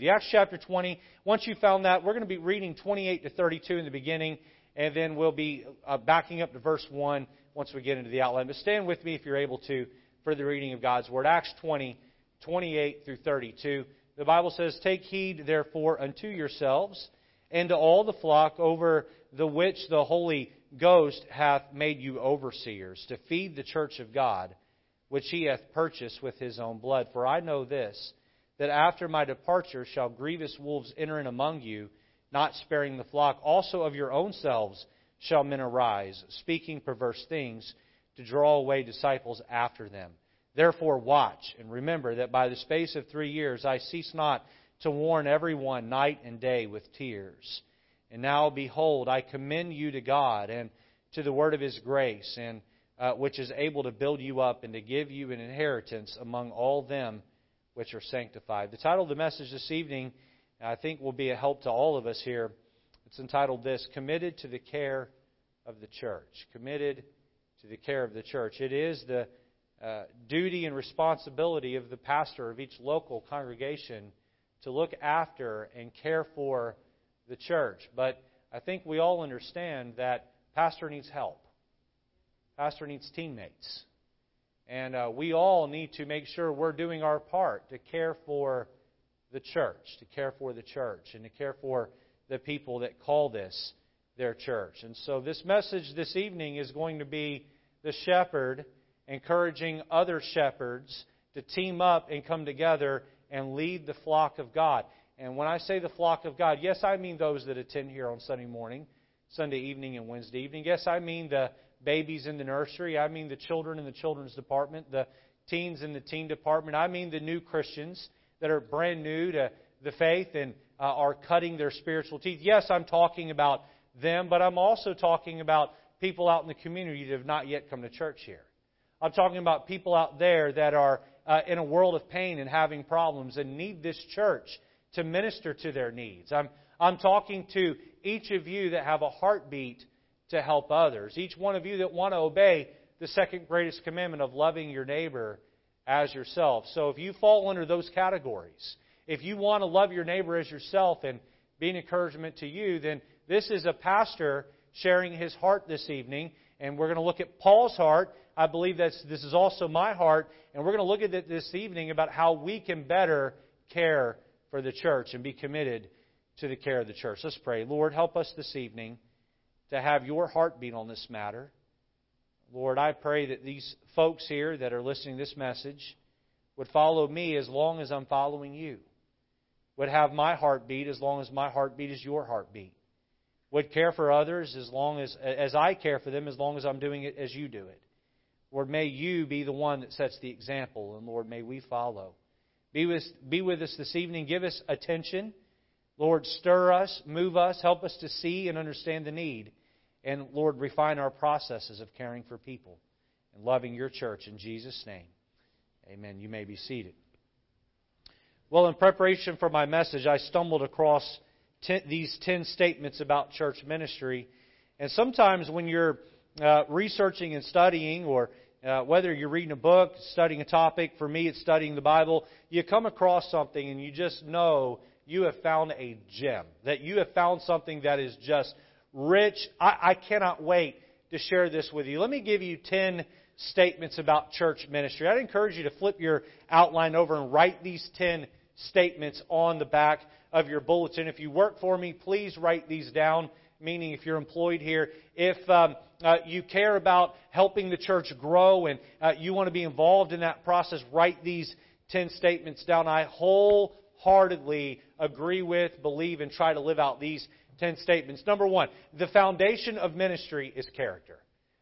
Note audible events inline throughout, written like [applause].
with you. Acts chapter 20. Once you found that, we're going to be reading 28 to 32 in the beginning, and then we'll be uh, backing up to verse 1 once we get into the outline. But stand with me if you're able to for the reading of God's Word. Acts 20, 28 through 32. The Bible says, Take heed, therefore, unto yourselves and to all the flock over the which the Holy Ghost hath made you overseers, to feed the church of God, which he hath purchased with his own blood. For I know this, that after my departure shall grievous wolves enter in among you, not sparing the flock. Also of your own selves shall men arise, speaking perverse things, to draw away disciples after them. Therefore, watch and remember that by the space of three years I cease not to warn everyone night and day with tears. And now, behold, I commend you to God and to the word of his grace, and uh, which is able to build you up and to give you an inheritance among all them which are sanctified. The title of the message this evening, I think, will be a help to all of us here. It's entitled this Committed to the Care of the Church. Committed to the Care of the Church. It is the uh, duty and responsibility of the pastor of each local congregation to look after and care for the church. But I think we all understand that pastor needs help. Pastor needs teammates. And uh, we all need to make sure we're doing our part to care for the church, to care for the church, and to care for the people that call this their church. And so this message this evening is going to be the shepherd encouraging other shepherds to team up and come together and lead the flock of God. And when I say the flock of God, yes, I mean those that attend here on Sunday morning, Sunday evening, and Wednesday evening. Yes, I mean the babies in the nursery. I mean the children in the children's department, the teens in the teen department. I mean the new Christians that are brand new to the faith and uh, are cutting their spiritual teeth. Yes, I'm talking about them, but I'm also talking about people out in the community that have not yet come to church here. I'm talking about people out there that are uh, in a world of pain and having problems and need this church to minister to their needs. I'm, I'm talking to each of you that have a heartbeat to help others. Each one of you that want to obey the second greatest commandment of loving your neighbor as yourself. So if you fall under those categories, if you want to love your neighbor as yourself and be an encouragement to you, then this is a pastor sharing his heart this evening. And we're going to look at Paul's heart I believe that this is also my heart, and we're going to look at it this evening about how we can better care for the church and be committed to the care of the church. Let's pray. Lord, help us this evening to have your heartbeat on this matter. Lord, I pray that these folks here that are listening to this message would follow me as long as I'm following you, would have my heartbeat as long as my heartbeat is your heartbeat, would care for others as long as, as I care for them, as long as I'm doing it as you do it. Lord, may you be the one that sets the example, and Lord, may we follow. Be with, be with us this evening. Give us attention. Lord, stir us, move us, help us to see and understand the need. And Lord, refine our processes of caring for people and loving your church in Jesus' name. Amen. You may be seated. Well, in preparation for my message, I stumbled across ten, these 10 statements about church ministry. And sometimes when you're uh, researching and studying, or uh, whether you're reading a book, studying a topic, for me it's studying the Bible, you come across something and you just know you have found a gem, that you have found something that is just rich. I, I cannot wait to share this with you. Let me give you 10 statements about church ministry. I'd encourage you to flip your outline over and write these 10 statements on the back of your bulletin. If you work for me, please write these down meaning if you're employed here, if um, uh, you care about helping the church grow and uh, you want to be involved in that process, write these 10 statements down. I wholeheartedly agree with, believe, and try to live out these 10 statements. Number one, the foundation of ministry is character.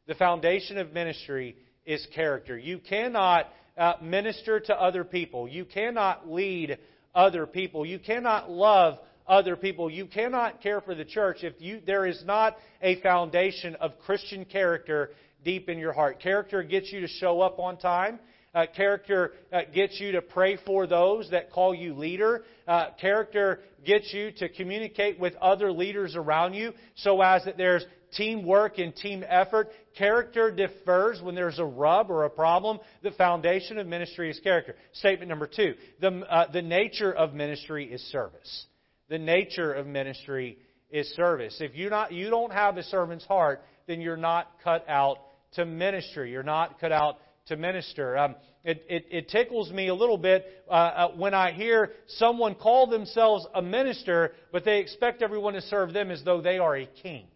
The foundation of ministry is character. You cannot uh, minister to other people. You cannot lead other people. You cannot love other people. You cannot care for the church if you, there is not a foundation of Christian character deep in your heart. Character gets you to show up on time. Uh, character uh, gets you to pray for those that call you leader. Uh, character gets you to communicate with other leaders around you so as that there's teamwork and team effort. Character differs when there's a rub or a problem. The foundation of ministry is character. Statement number two the, uh, the nature of ministry is service. The nature of ministry is service. If you not you don't have a servant's heart, then you're not cut out to ministry. You're not cut out to minister. Um, it, it, it, tickles me a little bit uh, uh, when I hear someone call themselves a minister, but they expect everyone to serve them as though they are a king.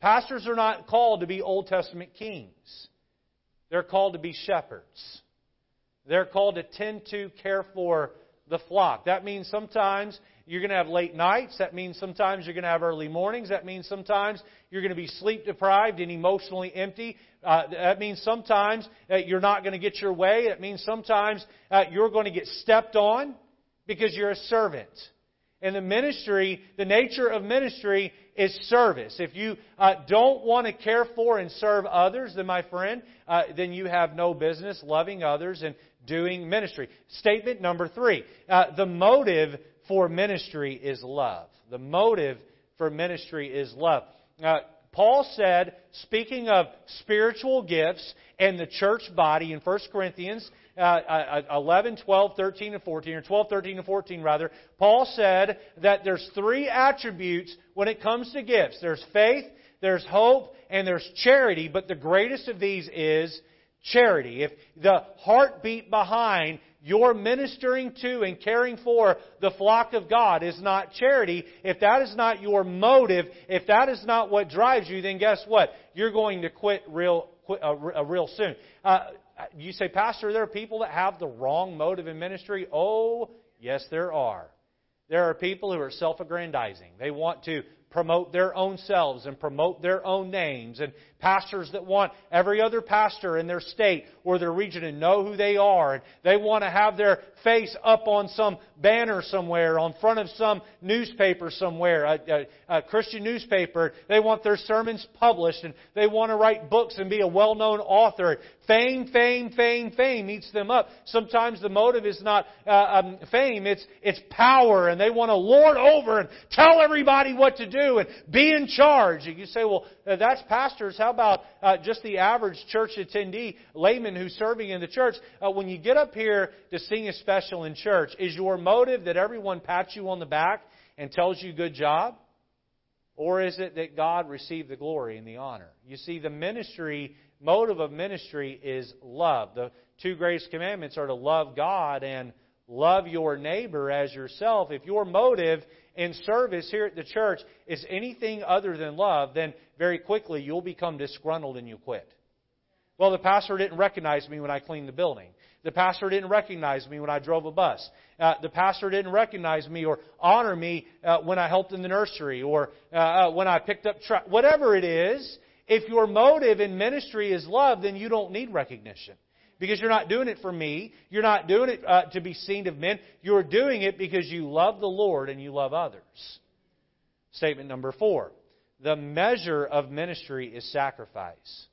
Pastors are not called to be Old Testament kings. They're called to be shepherds. They're called to tend to care for the flock. That means sometimes you're going to have late nights. That means sometimes you're going to have early mornings. That means sometimes you're going to be sleep deprived and emotionally empty. Uh, that means sometimes uh, you're not going to get your way. It means sometimes uh, you're going to get stepped on because you're a servant. And the ministry, the nature of ministry is service. If you uh, don't want to care for and serve others, then my friend, uh, then you have no business loving others and doing ministry. Statement number three. Uh, the motive for ministry is love. The motive for ministry is love. Uh, Paul said, speaking of spiritual gifts and the church body in 1 Corinthians uh, uh, 11, 12, 13, and 14, or 12, 13, and 14 rather, Paul said that there's three attributes when it comes to gifts. There's faith, there's hope, and there's charity, but the greatest of these is charity. If the heartbeat behind your ministering to and caring for the flock of God is not charity, if that is not your motive, if that is not what drives you, then guess what? You're going to quit real, quit, uh, uh real soon. Uh, you say, Pastor, there are people that have the wrong motive in ministry. Oh, yes, there are. There are people who are self aggrandizing. They want to promote their own selves and promote their own names, and pastors that want every other pastor in their state or their region to know who they are, and they want to have their face up on some banner somewhere, on front of some newspaper somewhere, a, a, a Christian newspaper. They want their sermons published, and they want to write books and be a well-known author. Fame, fame, fame, fame eats them up. Sometimes the motive is not uh, um, fame; it's it's power, and they want to lord over and tell everybody what to do and be in charge. And you say, well, uh, that's pastors. How about uh, just the average church attendee, layman who's serving in the church? Uh, when you get up here to sing a special in church, is your motive that everyone pats you on the back and tells you good job? Or is it that God received the glory and the honor? You see, the ministry, motive of ministry is love. The two greatest commandments are to love God and love your neighbor as yourself. If your motive in service here at the church is anything other than love, then very quickly you'll become disgruntled and you quit. Well, the pastor didn't recognize me when I cleaned the building. The pastor didn't recognize me when I drove a bus. Uh, the pastor didn't recognize me or honor me uh, when I helped in the nursery or uh, uh when I picked up trash. Whatever it is, if your motive in ministry is love, then you don't need recognition. Because you're not doing it for me. You're not doing it uh, to be seen of men. You're doing it because you love the Lord and you love others. Statement number four. The measure of ministry is sacrifice.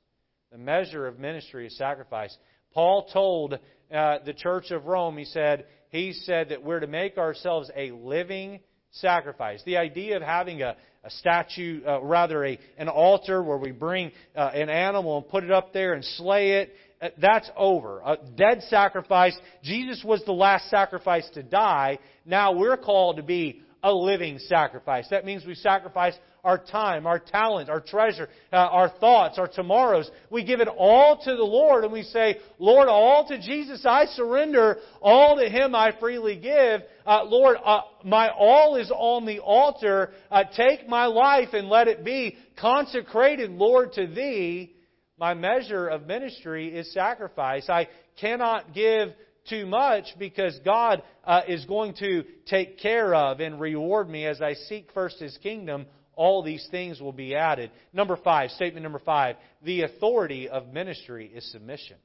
The measure of ministry is sacrifice. Paul told uh, the church of Rome, he said, he said that we're to make ourselves a living sacrifice. The idea of having a, a statue, uh, rather a, an altar where we bring uh, an animal and put it up there and slay it that's over. A dead sacrifice. Jesus was the last sacrifice to die. Now we're called to be a living sacrifice. That means we sacrifice our time, our talent, our treasure, uh, our thoughts, our tomorrows. We give it all to the Lord and we say, Lord, all to Jesus I surrender, all to Him I freely give. Uh, Lord, uh, my all is on the altar. Uh, take my life and let it be consecrated, Lord, to Thee. My measure of ministry is sacrifice. I cannot give too much because God uh, is going to take care of and reward me as I seek first His kingdom. All these things will be added. Number five, statement number five the authority of ministry is submission.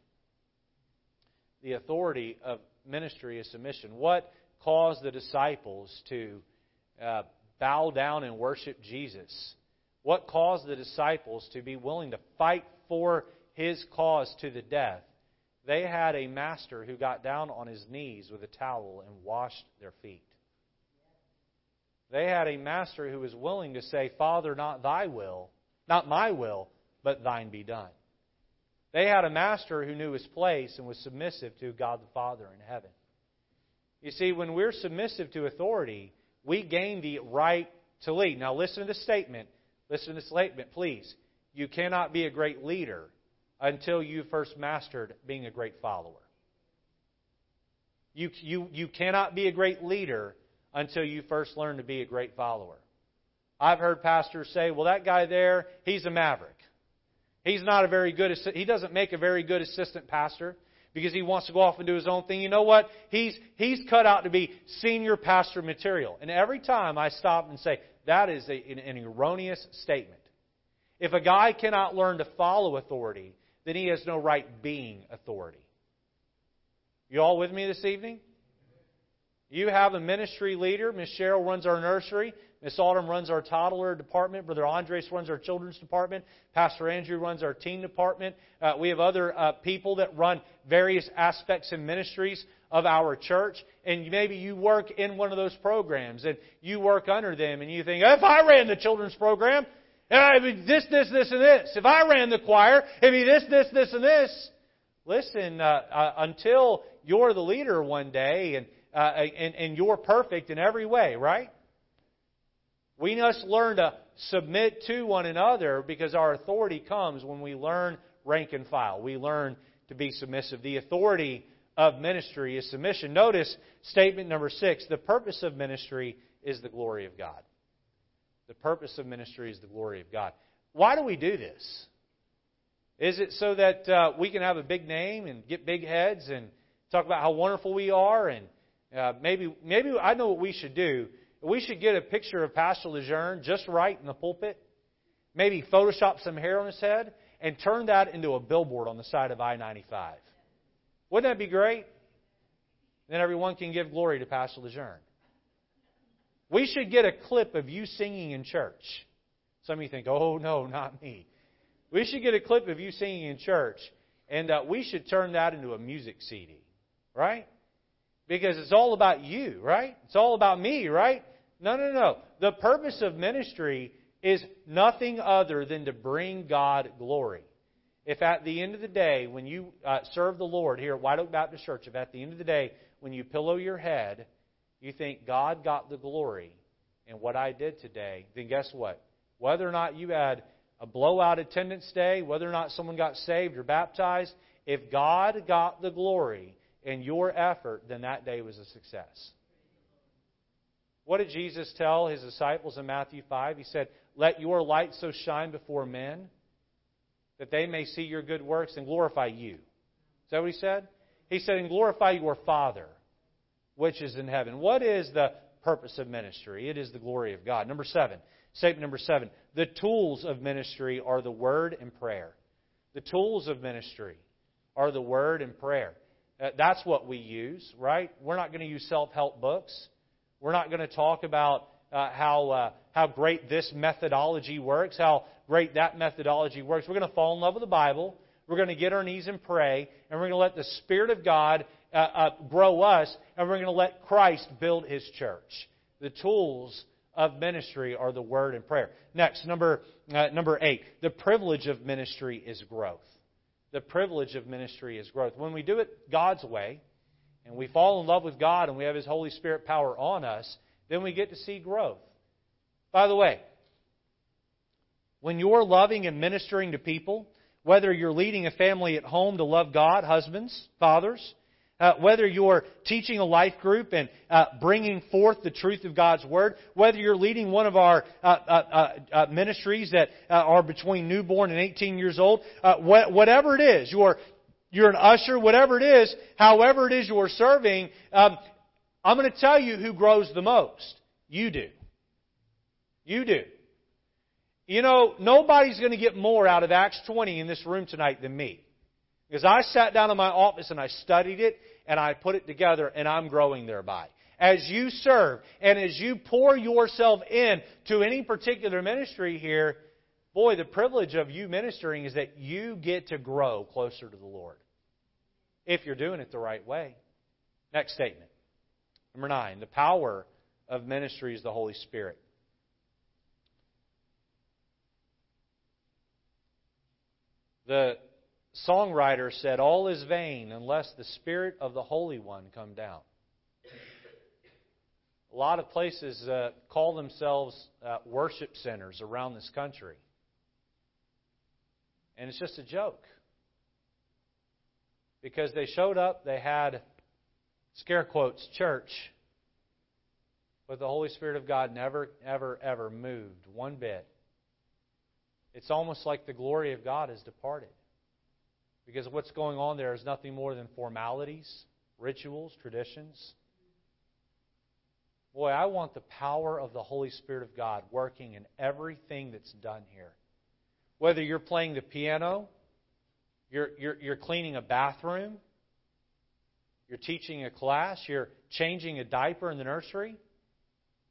The authority of ministry is submission. What caused the disciples to uh, bow down and worship Jesus? What caused the disciples to be willing to fight for his cause to the death? They had a master who got down on his knees with a towel and washed their feet. They had a master who was willing to say, Father, not thy will, not my will, but thine be done. They had a master who knew his place and was submissive to God the Father in heaven. You see, when we're submissive to authority, we gain the right to lead. Now, listen to this statement. Listen to this statement, please. You cannot be a great leader until you first mastered being a great follower. You, you, you cannot be a great leader until you first learn to be a great follower. I've heard pastors say, well, that guy there, he's a maverick. He's not a very good, he doesn't make a very good assistant pastor because he wants to go off and do his own thing. You know what? He's, he's cut out to be senior pastor material. And every time I stop and say, that is a, an, an erroneous statement. If a guy cannot learn to follow authority, then he has no right being authority. You all with me this evening? You have a ministry leader. Miss Cheryl runs our nursery. Miss Autumn runs our toddler department. Brother Andres runs our children's department. Pastor Andrew runs our teen department. Uh, we have other uh, people that run various aspects and ministries of our church. And maybe you work in one of those programs and you work under them and you think, if I ran the children's program, it'd be this, this, this, and this. If I ran the choir, it'd be this, this, this, and this. Listen, uh, uh until you're the leader one day and uh, and, and you're perfect in every way, right? We must learn to submit to one another because our authority comes when we learn rank and file. We learn to be submissive. The authority of ministry is submission. Notice statement number six the purpose of ministry is the glory of God. The purpose of ministry is the glory of God. Why do we do this? Is it so that uh, we can have a big name and get big heads and talk about how wonderful we are and uh, maybe, maybe I know what we should do. We should get a picture of Pastor Lejeune just right in the pulpit. Maybe Photoshop some hair on his head and turn that into a billboard on the side of I 95. Wouldn't that be great? Then everyone can give glory to Pastor Lejeune. We should get a clip of you singing in church. Some of you think, oh, no, not me. We should get a clip of you singing in church, and uh, we should turn that into a music CD, right? Because it's all about you, right? It's all about me, right? No, no, no. The purpose of ministry is nothing other than to bring God glory. If at the end of the day, when you uh, serve the Lord here at White Oak Baptist Church, if at the end of the day, when you pillow your head, you think God got the glory in what I did today, then guess what? Whether or not you had a blowout attendance day, whether or not someone got saved or baptized, if God got the glory, in your effort, then that day was a success. What did Jesus tell his disciples in Matthew 5? He said, Let your light so shine before men that they may see your good works and glorify you. Is that what he said? He said, And glorify your Father, which is in heaven. What is the purpose of ministry? It is the glory of God. Number seven, statement number seven. The tools of ministry are the word and prayer. The tools of ministry are the word and prayer. Uh, that's what we use, right? We're not going to use self-help books. We're not going to talk about uh, how uh, how great this methodology works, how great that methodology works. We're going to fall in love with the Bible. We're going to get our knees and pray, and we're going to let the Spirit of God uh, uh, grow us, and we're going to let Christ build His church. The tools of ministry are the Word and prayer. Next, number uh, number eight, the privilege of ministry is growth the privilege of ministry is growth. When we do it God's way, and we fall in love with God and we have His Holy Spirit power on us, then we get to see growth. By the way, when you're loving and ministering to people, whether you're leading a family at home to love God, husbands, fathers, uh, whether you're teaching a life group and uh, bringing forth the truth of God's Word, whether you're leading one of our uh, uh, uh, uh ministries that are between newborn and 18 years old, wh- whatever it is, you're, you're an usher, whatever it is, however it is you're serving, um, I'm going to tell you who grows the most. You do. You do. You know, nobody's going to get more out of Acts 20 in this room tonight than me. Because I sat down in my office and I studied it and I put it together and I'm growing thereby. As you serve and as you pour yourself in to any particular ministry here, boy, the privilege of you ministering is that you get to grow closer to the Lord. If you're doing it the right way. Next statement. Number nine, the power of ministry is the Holy Spirit. The songwriter said, All is vain unless the Spirit of the Holy One come down. A lot of places uh, call themselves uh, worship centers around this country. And it's just a joke. Because they showed up, they had, scare quotes, church, but the Holy Spirit of God never, ever, ever moved one bit. It's almost like the glory of God has departed. Because what's going on there is nothing more than formalities, rituals, traditions. Boy, I want the power of the Holy Spirit of God working in everything that's done here. Whether you're playing the piano, you're, you're, you're cleaning a bathroom, you're teaching a class, you're changing a diaper in the nursery.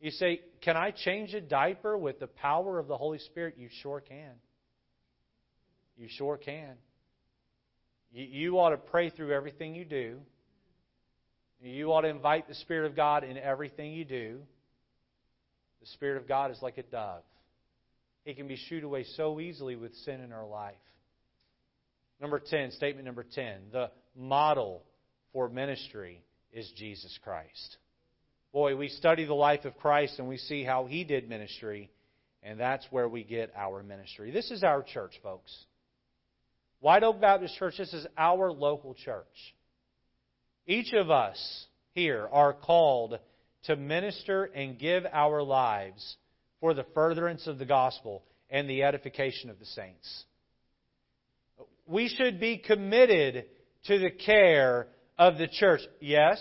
You say, Can I change a diaper with the power of the Holy Spirit? You sure can. You sure can. You, ought to pray through everything you do. You ought to invite the Spirit of God in everything you do. The Spirit of God is like a dove. it can be shooed away so easily with sin in our life. Number 10, statement number 10. The model for ministry is Jesus Christ. Boy, we study the life of Christ and we see how he did ministry, and that's where we get our ministry. This is our church, folks. White Oak Baptist Church, this is our local church. Each of us here are called to minister and give our lives for the furtherance of the gospel and the edification of the saints. We should be committed to the care of the church. Yes,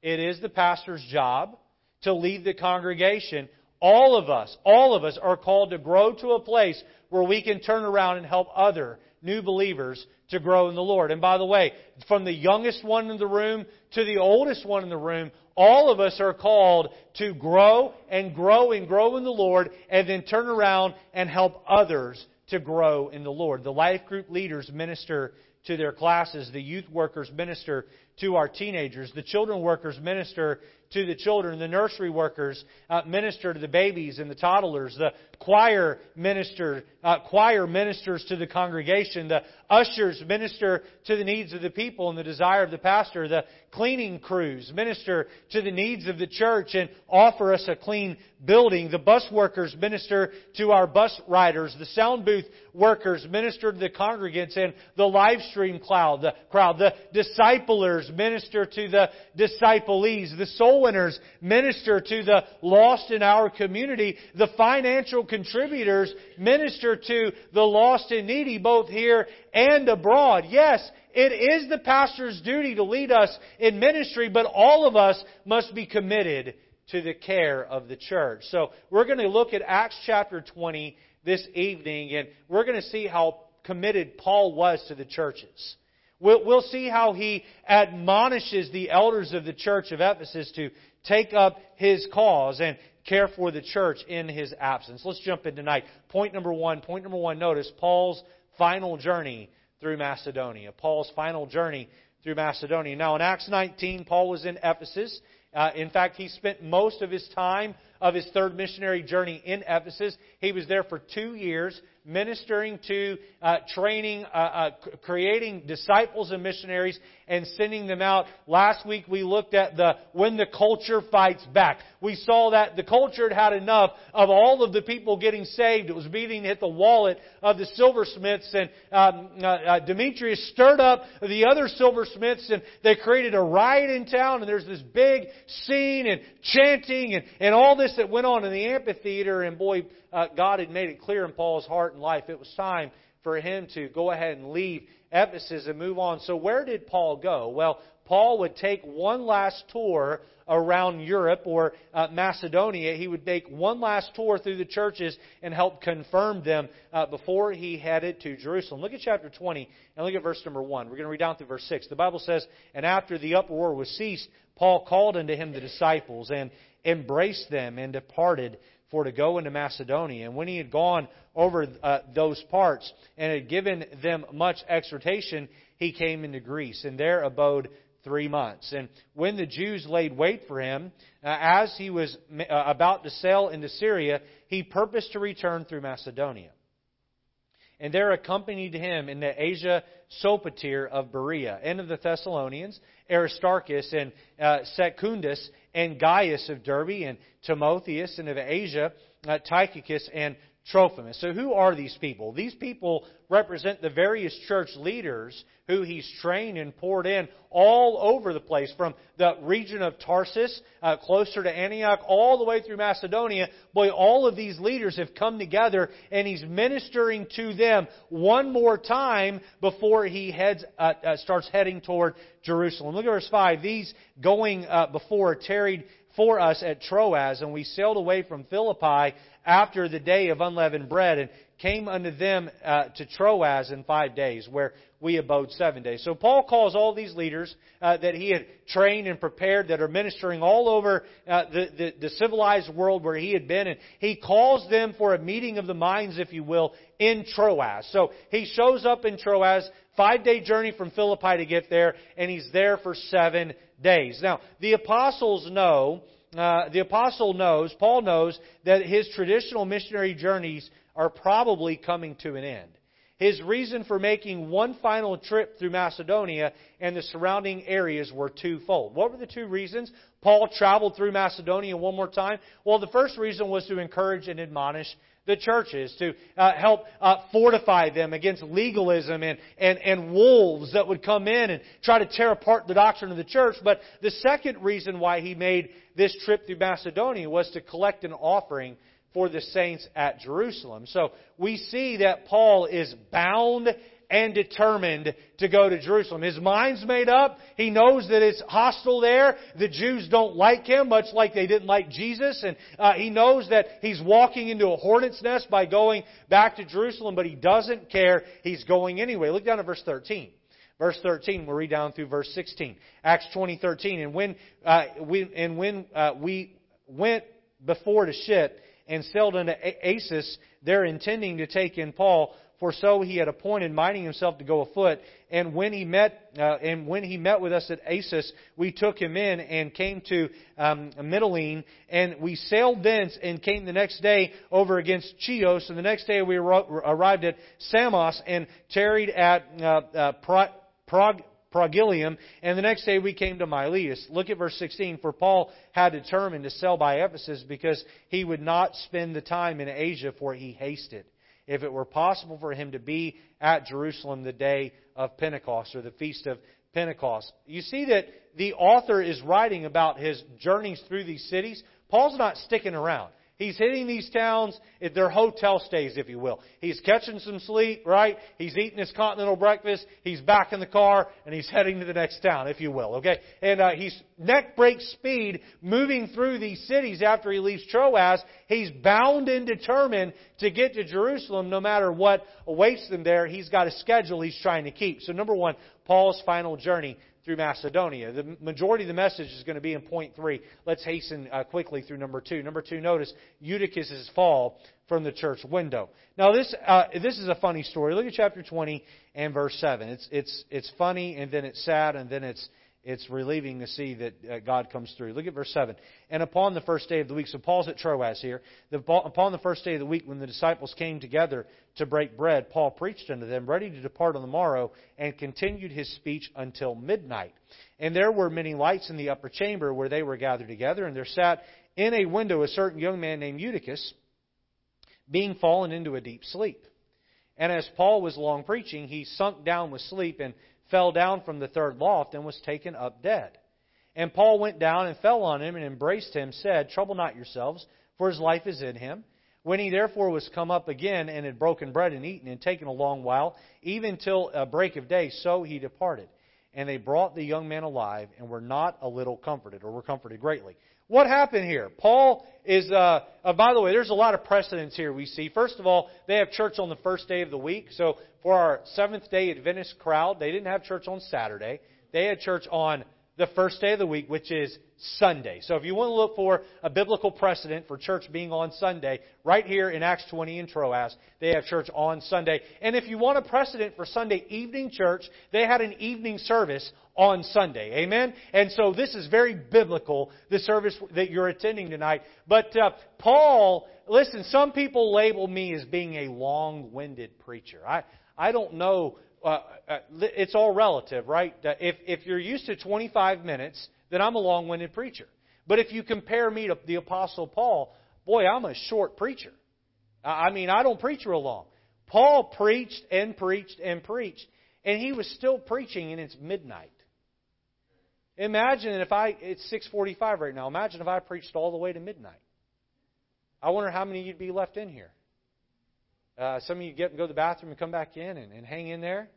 it is the pastor's job to lead the congregation. All of us, all of us are called to grow to a place where we can turn around and help other new believers to grow in the Lord. And by the way, from the youngest one in the room to the oldest one in the room, all of us are called to grow and grow and grow in the Lord and then turn around and help others to grow in the Lord. The life group leaders minister to their classes. The youth workers minister to our teenagers. The children workers minister to the children. The nursery workers uh, minister to the babies and the toddlers. The choir minister, uh, choir ministers to the congregation. The ushers minister to the needs of the people and the desire of the pastor. The cleaning crews minister to the needs of the church and offer us a clean building. The bus workers minister to our bus riders. The sound booth workers minister to the congregants and the live stream crowd. The crowd. The disciplers minister to the disciplees. The soul winners minister to the lost in our community. The financial contributors minister to the lost and needy both here and abroad. Yes, it is the pastor's duty to lead us in ministry, but all of us must be committed to the care of the church. So we're going to look at Acts chapter 20 this evening, and we're going to see how committed Paul was to the churches. We'll, we'll see how he admonishes the elders of the church of Ephesus to take up his cause and care for the church in his absence. Let's jump in tonight. Point number one. Point number one, notice Paul's final journey through Macedonia. Paul's final journey through Macedonia. Now, in Acts 19, Paul was in Ephesus. Uh, in fact, he spent most of his time of his third missionary journey in Ephesus. He was there for two years ministering to, uh, training, uh, uh, creating disciples and missionaries, and sending them out. Last week we looked at the when the culture fights back. We saw that the culture had had enough of all of the people getting saved. It was to hit the wallet of the silversmiths, and um, uh, uh, Demetrius stirred up the other silversmiths, and they created a riot in town. And there's this big scene and chanting and, and all this that went on in the amphitheater. And boy, uh, God had made it clear in Paul's heart and life it was time for him to go ahead and leave Ephesus and move on. So, where did Paul go? Well, Paul would take one last tour around Europe or uh, Macedonia. He would make one last tour through the churches and help confirm them uh, before he headed to Jerusalem. Look at chapter 20 and look at verse number 1. We're going to read down through verse 6. The Bible says, And after the uproar was ceased, Paul called unto him the disciples and embraced them and departed for to go into Macedonia. And when he had gone over uh, those parts and had given them much exhortation, he came into Greece, and there abode three months. And when the Jews laid wait for him, uh, as he was uh, about to sail into Syria, he purposed to return through Macedonia. And there accompanied him in the Asia Sopater of Berea, and of the Thessalonians, Aristarchus and uh, Secundus, and Gaius of Derbe, and Timotheus, and of Asia, uh, Tychicus, and Trophimus. So, who are these people? These people represent the various church leaders who he's trained and poured in all over the place, from the region of Tarsus, uh, closer to Antioch, all the way through Macedonia. Boy, all of these leaders have come together, and he's ministering to them one more time before he heads, uh, uh, starts heading toward Jerusalem. Look at verse 5. These going uh, before tarried for us at Troas, and we sailed away from Philippi after the day of unleavened bread, and came unto them uh, to Troas in five days, where we abode seven days. So Paul calls all these leaders uh, that he had trained and prepared that are ministering all over uh, the, the, the civilized world where he had been, and he calls them for a meeting of the minds, if you will, in Troas. So he shows up in Troas, five day journey from Philippi to get there, and he's there for seven days. Now, the apostles know uh, the apostle knows, Paul knows, that his traditional missionary journeys are probably coming to an end. His reason for making one final trip through Macedonia and the surrounding areas were twofold. What were the two reasons Paul traveled through Macedonia one more time? Well, the first reason was to encourage and admonish the churches, to uh, help uh, fortify them against legalism and, and, and wolves that would come in and try to tear apart the doctrine of the church. But the second reason why he made this trip through Macedonia was to collect an offering for the saints at Jerusalem. So we see that Paul is bound and determined to go to Jerusalem. His mind's made up. He knows that it's hostile there. The Jews don't like him, much like they didn't like Jesus. And uh, he knows that he's walking into a hornet's nest by going back to Jerusalem, but he doesn't care. He's going anyway. Look down at verse 13. Verse 13, we'll read down through verse 16. Acts 20, 13. And when, uh, we, and when uh, we went before to ship and sailed into unto they're intending to take in Paul, for so he had appointed, minding himself to go afoot. And when he met, uh, and when he met with us at Assos, we took him in and came to um, Mytilene, and we sailed thence and came the next day over against Chios, and the next day we arrived at Samos and tarried at uh, uh, and the next day we came to Miletus. Look at verse 16. For Paul had determined to sail by Ephesus because he would not spend the time in Asia, for he hasted if it were possible for him to be at Jerusalem the day of Pentecost or the feast of Pentecost. You see that the author is writing about his journeys through these cities. Paul's not sticking around. He's hitting these towns, they're hotel stays, if you will. He's catching some sleep, right? He's eating his continental breakfast. He's back in the car, and he's heading to the next town, if you will, okay? And uh, he's neck break speed moving through these cities after he leaves Troas. He's bound and determined to get to Jerusalem no matter what awaits them there. He's got a schedule he's trying to keep. So, number one, Paul's final journey through Macedonia. The majority of the message is going to be in point three. Let's hasten uh, quickly through number two. Number two, notice Eutychus' fall from the church window. Now, this uh, this is a funny story. Look at chapter 20 and verse 7. It's it's it's funny, and then it's sad, and then it's it's relieving to see that uh, God comes through. Look at verse 7. And upon the first day of the week, so Paul's at Troas here. The, upon the first day of the week, when the disciples came together to break bread, Paul preached unto them, ready to depart on the morrow, and continued his speech until midnight. And there were many lights in the upper chamber where they were gathered together, and there sat in a window a certain young man named Eutychus, being fallen into a deep sleep. And as Paul was long preaching, he sunk down with sleep, and fell down from the third loft and was taken up dead. And Paul went down and fell on him and embraced him, said, Trouble not yourselves, for his life is in him. When he therefore was come up again and had broken bread and eaten and taken a long while, even till a break of day, so he departed. And they brought the young man alive and were not a little comforted, or were comforted greatly. What happened here? Paul is, uh, uh, by the way, there's a lot of precedents here we see. First of all, they have church on the first day of the week. So for our Seventh day Adventist crowd, they didn't have church on Saturday. They had church on the first day of the week, which is Sunday. So if you want to look for a biblical precedent for church being on Sunday, right here in Acts 20 in Troas, they have church on Sunday. And if you want a precedent for Sunday evening church, they had an evening service on Sunday. Amen? And so this is very biblical, the service that you're attending tonight. But uh, Paul, listen, some people label me as being a long-winded preacher. I, I don't know uh, uh, it's all relative, right? If, if you're used to 25 minutes, then I'm a long winded preacher. But if you compare me to the Apostle Paul, boy, I'm a short preacher. I mean, I don't preach real long. Paul preached and preached and preached, and he was still preaching, and it's midnight. Imagine if I, it's 6.45 right now, imagine if I preached all the way to midnight. I wonder how many of you'd be left in here. Uh, some of you get and go to the bathroom and come back in and, and hang in there.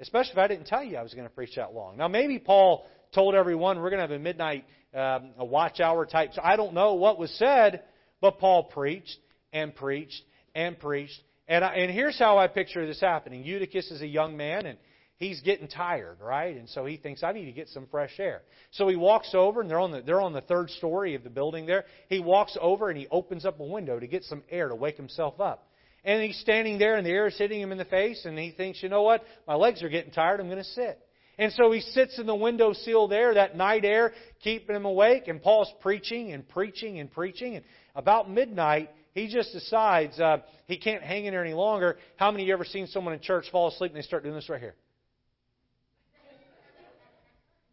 Especially if I didn't tell you I was going to preach that long. Now, maybe Paul told everyone we're going to have a midnight um, a watch hour type. So I don't know what was said, but Paul preached and preached and preached. And, I, and here's how I picture this happening. Eutychus is a young man, and he's getting tired, right? And so he thinks, I need to get some fresh air. So he walks over, and they're on the, they're on the third story of the building there. He walks over and he opens up a window to get some air to wake himself up. And he's standing there and the air is hitting him in the face and he thinks, you know what? My legs are getting tired. I'm going to sit. And so he sits in the window sill there, that night air, keeping him awake. And Paul's preaching and preaching and preaching. And about midnight, he just decides uh, he can't hang in there any longer. How many of you ever seen someone in church fall asleep and they start doing this right here?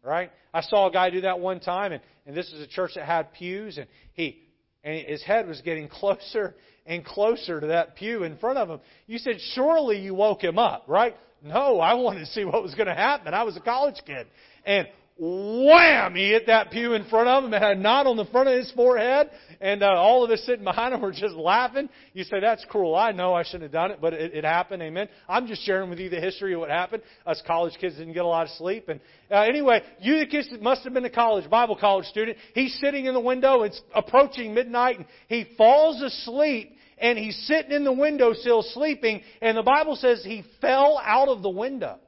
Right? I saw a guy do that one time, and, and this is a church that had pews, and he and his head was getting [laughs] closer and closer to that pew in front of him. You said, Surely you woke him up, right? No, I wanted to see what was going to happen. I was a college kid. And wham! He hit that pew in front of him and had a knot on the front of his forehead. And uh, all of us sitting behind him [laughs] were just laughing. You say, that's cruel. I know I shouldn't have done it, but it, it happened. Amen. I'm just sharing with you the history of what happened. Us college kids didn't get a lot of sleep. And uh, anyway, Eutychus must have been a college, Bible college student. He's sitting in the window. It's approaching midnight and he falls asleep and he's sitting in the window windowsill sleeping, and the Bible says he fell out of the window.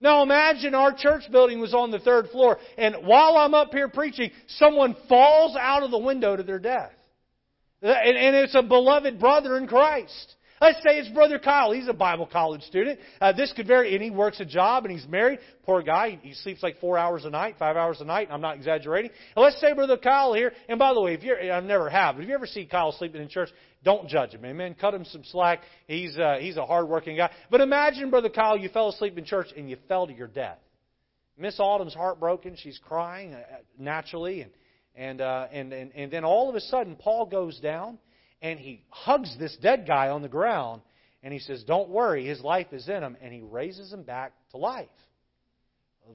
Now imagine our church building was on the third floor, and while I'm up here preaching, someone falls out of the window to their death. And, it's a beloved brother in Christ. Let's say it's Brother Kyle. He's a Bible college student. Uh, this could vary, and he works a job, and he's married. Poor guy. He sleeps like four hours a night, five hours a night. I'm not exaggerating. And let's say Brother Kyle here. And by the way, if you're, I never have, but if you ever see Kyle sleeping in church, don't judge him. Amen. Cut him some slack. He's uh, he's a hardworking guy. But imagine, Brother Kyle, you fell asleep in church and you fell to your death. Miss Autumn's heartbroken. She's crying uh, naturally, and and, uh, and and and then all of a sudden, Paul goes down and he hugs this dead guy on the ground and he says, Don't worry, his life is in him, and he raises him back to life.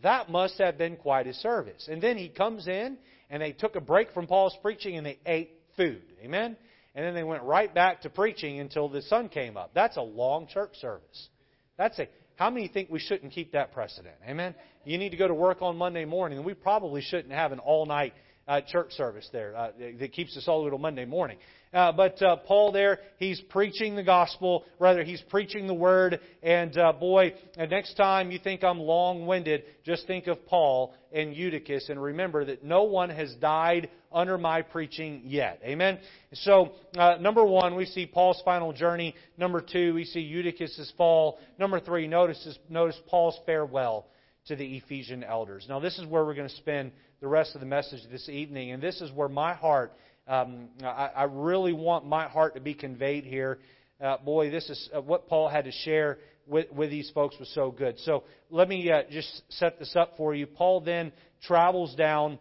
That must have been quite a service. And then he comes in, and they took a break from Paul's preaching and they ate food. Amen? And then they went right back to preaching until the sun came up. That's a long church service. That's a how many think we shouldn't keep that precedent? Amen. You need to go to work on Monday morning, and we probably shouldn't have an all-night uh, church service there uh, that keeps us all little Monday morning. Uh, but uh, Paul there, he's preaching the gospel. Rather, he's preaching the word. And uh, boy, uh, next time you think I'm long-winded, just think of Paul and Eutychus, and remember that no one has died under my preaching yet. Amen. So, uh, number one, we see Paul's final journey. Number two, we see Eutychus's fall. Number three, notice notice Paul's farewell to the Ephesian elders. Now, this is where we're going to spend the rest of the message this evening, and this is where my heart um, I, I, really want my heart to be conveyed here. Uh, boy, this is uh, what Paul had to share with, with these folks was so good. So let me uh, just set this up for you. Paul then travels down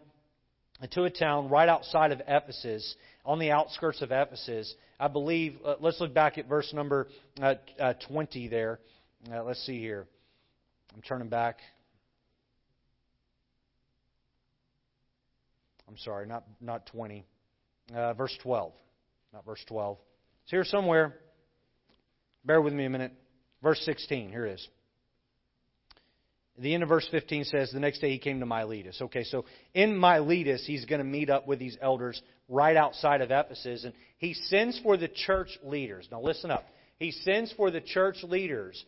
to a town right outside of Ephesus, on the outskirts of Ephesus. I believe, uh, let's look back at verse number uh, uh, 20 there. let's see here. I'm turning back. I'm sorry, not, not 20 uh, verse 12. Not verse 12. It's here somewhere. Bear with me a minute. Verse 16. Here it is. The end of verse 15 says, The next day he came to Miletus. Okay, so in Miletus, he's going to meet up with these elders right outside of Ephesus, and he sends for the church leaders. Now listen up. He sends for the church leaders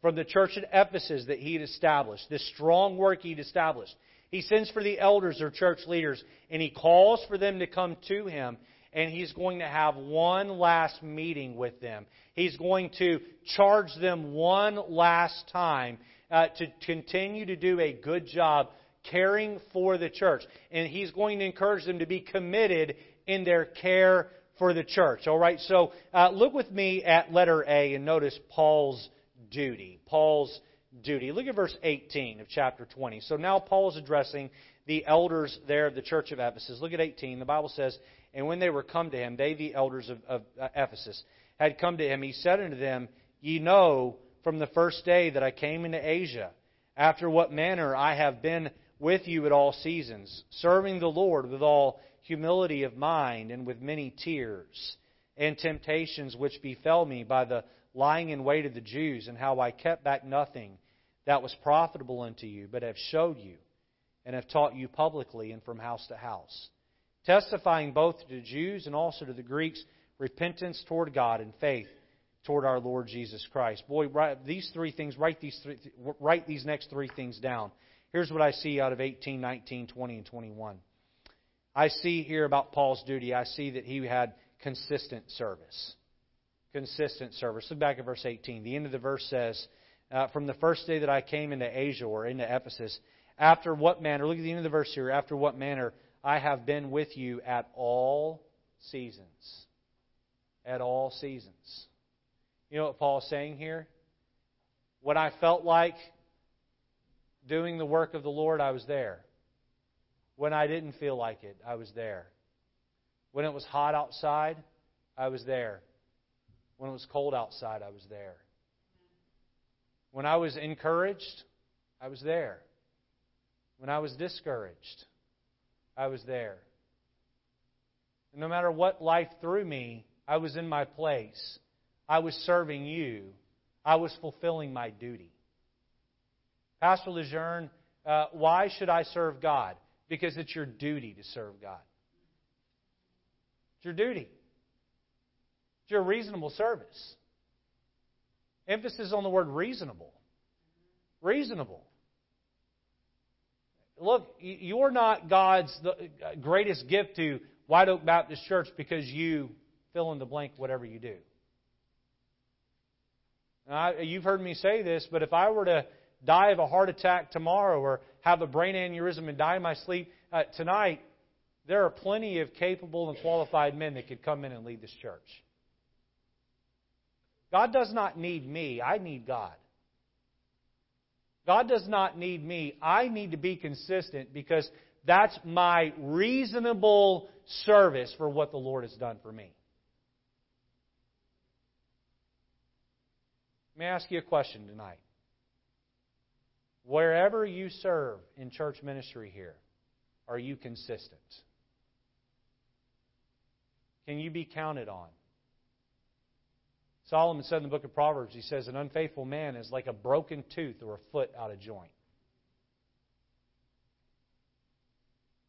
from the church at Ephesus that he had established, this strong work he'd established. He sends for the elders or church leaders, and he calls for them to come to him, and he's going to have one last meeting with them. He's going to charge them one last time uh, to continue to do a good job caring for the church. And he's going to encourage them to be committed in their care for the church. All right, so uh, look with me at letter A and notice Paul's duty. Paul's duty. Look at verse 18 of chapter 20. So now Paul is addressing the elders there of the church of Ephesus. Look at 18. The Bible says, And when they were come to him, they, the elders of, of uh, Ephesus, had come to him, he said unto them, Ye know from the first day that I came into Asia, after what manner I have been with you at all seasons, serving the Lord with all humility of mind and with many tears and temptations which befell me by the lying in wait of the Jews, and how I kept back nothing that was profitable unto you, but have showed you and have taught you publicly and from house to house, testifying both to the Jews and also to the Greeks repentance toward God and faith toward our Lord Jesus Christ. Boy, write these three things, write these, three, write these next three things down. Here's what I see out of 18, 19, 20, and 21. I see here about Paul's duty, I see that he had consistent service. Consistent service. Look back at verse 18. The end of the verse says, uh, From the first day that I came into Asia or into Ephesus, after what manner, look at the end of the verse here, after what manner I have been with you at all seasons. At all seasons. You know what Paul's saying here? When I felt like doing the work of the Lord, I was there. When I didn't feel like it, I was there. When it was hot outside, I was there. When it was cold outside, I was there. When I was encouraged, I was there. When I was discouraged, I was there. And no matter what life threw me, I was in my place. I was serving you. I was fulfilling my duty. Pastor Lejeune, uh, why should I serve God? Because it's your duty to serve God. It's your duty. It's your reasonable service. Emphasis on the word reasonable. Reasonable. Look, you're not God's greatest gift to White Oak Baptist Church because you fill in the blank whatever you do. You've heard me say this, but if I were to die of a heart attack tomorrow or have a brain aneurysm and die in my sleep uh, tonight, there are plenty of capable and qualified men that could come in and lead this church. God does not need me, I need God. God does not need me. I need to be consistent because that's my reasonable service for what the Lord has done for me. Let me ask you a question tonight. Wherever you serve in church ministry here, are you consistent? Can you be counted on? Solomon said in the book of Proverbs, he says, An unfaithful man is like a broken tooth or a foot out of joint.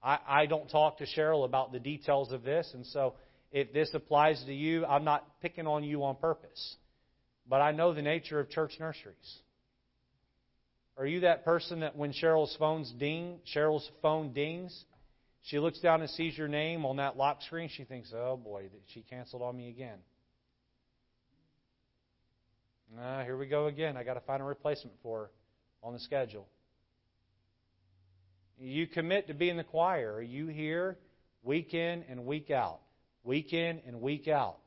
I, I don't talk to Cheryl about the details of this, and so if this applies to you, I'm not picking on you on purpose. But I know the nature of church nurseries. Are you that person that when Cheryl's phone's ding, Cheryl's phone dings, she looks down and sees your name on that lock screen, she thinks, "Oh boy, she canceled on me again." Ah, here we go again. I got to find a replacement for her on the schedule. You commit to be in the choir. Are you here week in and week out? Week in and week out.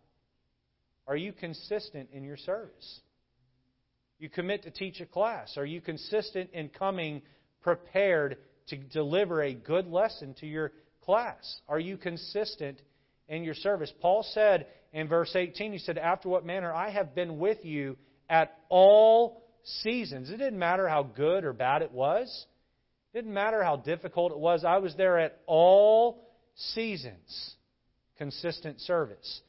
Are you consistent in your service? You commit to teach a class. Are you consistent in coming prepared to deliver a good lesson to your class? Are you consistent in your service? Paul said in verse 18, he said, After what manner I have been with you at all seasons. It didn't matter how good or bad it was. It didn't matter how difficult it was. I was there at all seasons. Consistent service.